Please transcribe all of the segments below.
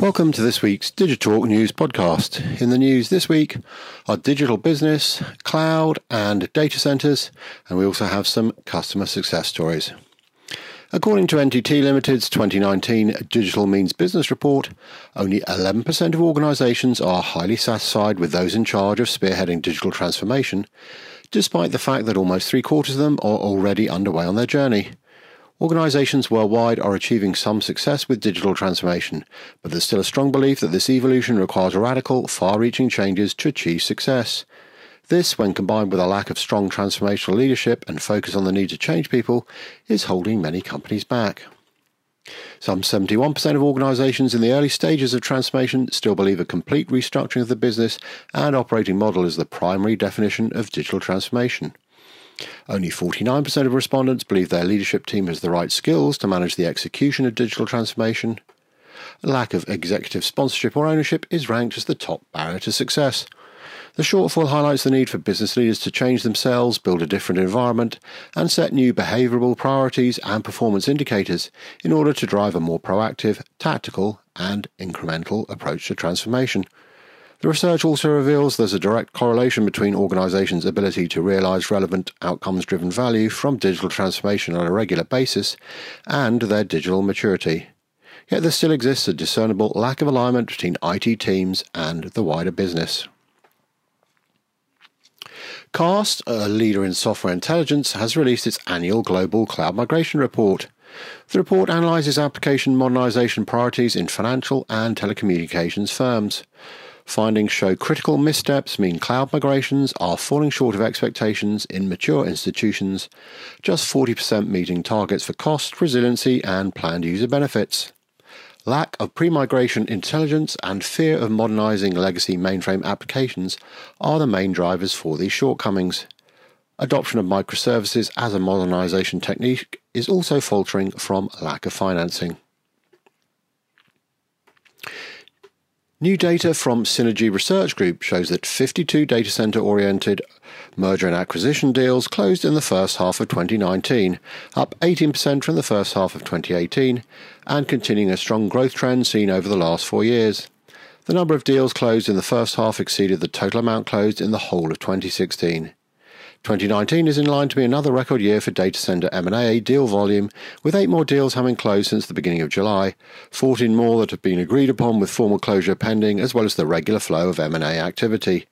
Welcome to this week's Digitalk News podcast. In the news this week are digital business, cloud, and data centers, and we also have some customer success stories. According to NTT Limited's 2019 Digital Means Business Report, only 11% of organizations are highly satisfied with those in charge of spearheading digital transformation, despite the fact that almost three quarters of them are already underway on their journey. Organizations worldwide are achieving some success with digital transformation, but there's still a strong belief that this evolution requires radical, far reaching changes to achieve success. This, when combined with a lack of strong transformational leadership and focus on the need to change people, is holding many companies back. Some 71% of organizations in the early stages of transformation still believe a complete restructuring of the business and operating model is the primary definition of digital transformation. Only 49% of respondents believe their leadership team has the right skills to manage the execution of digital transformation. Lack of executive sponsorship or ownership is ranked as the top barrier to success. The shortfall highlights the need for business leaders to change themselves, build a different environment, and set new behavioral priorities and performance indicators in order to drive a more proactive, tactical, and incremental approach to transformation. The research also reveals there's a direct correlation between organisations' ability to realize relevant outcomes driven value from digital transformation on a regular basis and their digital maturity. Yet there still exists a discernible lack of alignment between IT teams and the wider business. CAST, a leader in software intelligence, has released its annual Global Cloud Migration Report. The report analyzes application modernization priorities in financial and telecommunications firms. Findings show critical missteps mean cloud migrations are falling short of expectations in mature institutions, just 40% meeting targets for cost, resiliency, and planned user benefits. Lack of pre migration intelligence and fear of modernizing legacy mainframe applications are the main drivers for these shortcomings. Adoption of microservices as a modernization technique is also faltering from lack of financing. New data from Synergy Research Group shows that 52 data center oriented merger and acquisition deals closed in the first half of 2019, up 18% from the first half of 2018, and continuing a strong growth trend seen over the last four years. The number of deals closed in the first half exceeded the total amount closed in the whole of 2016. 2019 is in line to be another record year for data center M&A deal volume, with eight more deals having closed since the beginning of July, 14 more that have been agreed upon with formal closure pending, as well as the regular flow of M&A activity.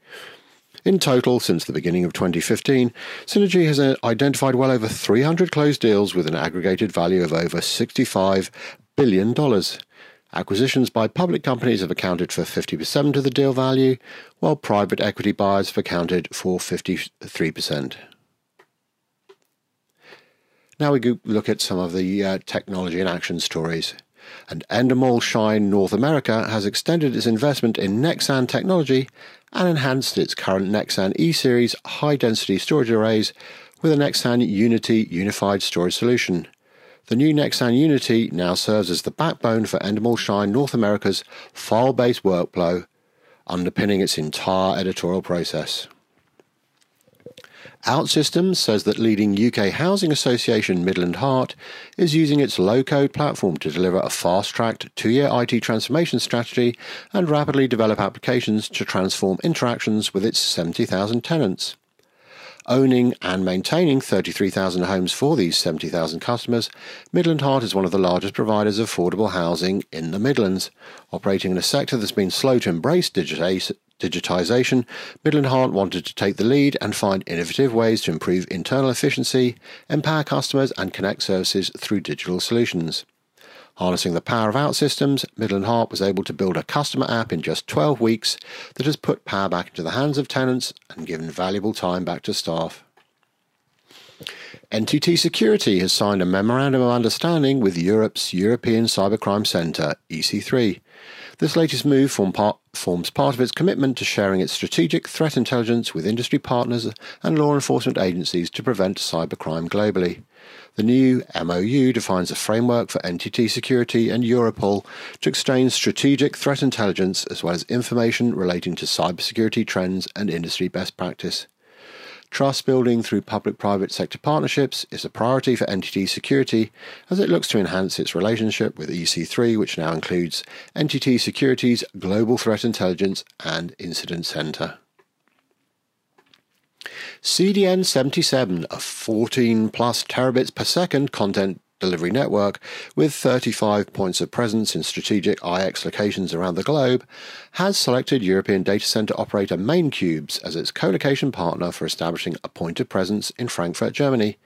In total, since the beginning of 2015, Synergy has identified well over 300 closed deals with an aggregated value of over $65 billion. Acquisitions by public companies have accounted for 50% of the deal value, while private equity buyers have accounted for 53%. Now we look at some of the uh, technology and action stories. And Endemol Shine North America has extended its investment in Nexsan technology and enhanced its current Nexsan E Series high density storage arrays with a Nexsan Unity unified storage solution. The new Nexsan Unity now serves as the backbone for Endemol Shine North America's file based workflow, underpinning its entire editorial process. OutSystems says that leading UK housing association Midland Heart is using its low code platform to deliver a fast tracked two year IT transformation strategy and rapidly develop applications to transform interactions with its 70,000 tenants. Owning and maintaining 33,000 homes for these 70,000 customers, Midland Heart is one of the largest providers of affordable housing in the Midlands. Operating in a sector that's been slow to embrace digitization, Midland Heart wanted to take the lead and find innovative ways to improve internal efficiency, empower customers, and connect services through digital solutions. Harnessing the power of OutSystems, Midland Heart was able to build a customer app in just 12 weeks that has put power back into the hands of tenants and given valuable time back to staff. NTT Security has signed a memorandum of understanding with Europol's European Cybercrime Centre, EC3. This latest move form part, forms part of its commitment to sharing its strategic threat intelligence with industry partners and law enforcement agencies to prevent cybercrime globally. The new MOU defines a framework for NTT Security and Europol to exchange strategic threat intelligence as well as information relating to cybersecurity trends and industry best practice. Trust building through public private sector partnerships is a priority for NTT Security as it looks to enhance its relationship with EC3, which now includes NTT Security's Global Threat Intelligence and Incident Center. CDN 77, a 14 plus terabits per second content delivery network with 35 points of presence in strategic IX locations around the globe, has selected European data center operator Maincubes as its co-location partner for establishing a point of presence in Frankfurt, Germany.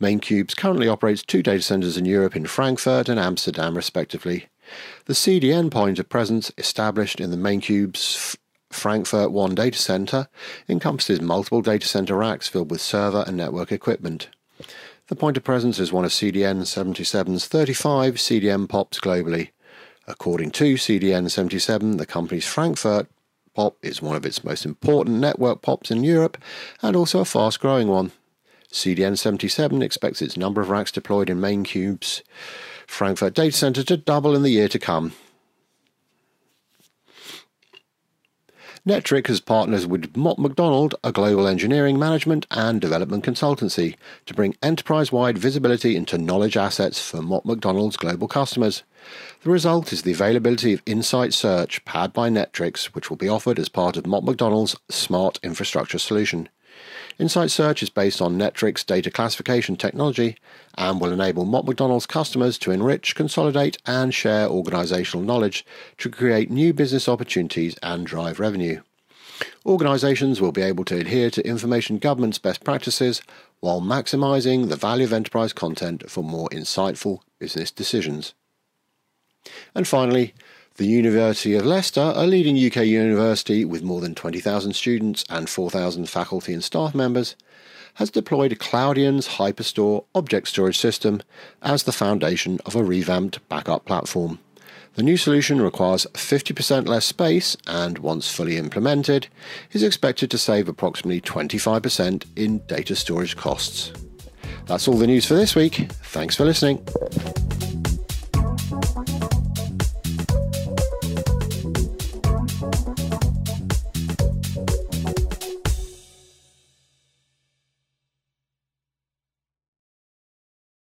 Maincubes currently operates two data centers in Europe in Frankfurt and Amsterdam, respectively. The CDN point of presence established in the Maincubes Frankfurt 1 data center encompasses multiple data center racks filled with server and network equipment. The point of presence is one of CDN 77's 35 CDN POPs globally. According to CDN 77, the company's Frankfurt POP is one of its most important network POPs in Europe and also a fast growing one. CDN 77 expects its number of racks deployed in Maincubes Frankfurt data center to double in the year to come. Netwrix has partnered with Mott MacDonald, a global engineering, management, and development consultancy, to bring enterprise wide visibility into knowledge assets for Mott MacDonald's global customers. The result is the availability of Insight Search powered by Netwrix, which will be offered as part of Mott MacDonald's smart infrastructure solution. Insight Search is based on Netwrix data classification technology and will enable Mott MacDonald's customers to enrich, consolidate, and share organizational knowledge to create new business opportunities and drive revenue. Organizations will be able to adhere to information governance best practices while maximizing the value of enterprise content for more insightful business decisions. And finally, the University of Leicester, a leading UK university with more than 20,000 students and 4,000 faculty and staff members, has deployed Cloudian's Hyperstore object storage system as the foundation of a revamped backup platform. The new solution requires 50% less space and, once fully implemented, is expected to save approximately 25% in data storage costs. That's all the news for this week. Thanks for listening.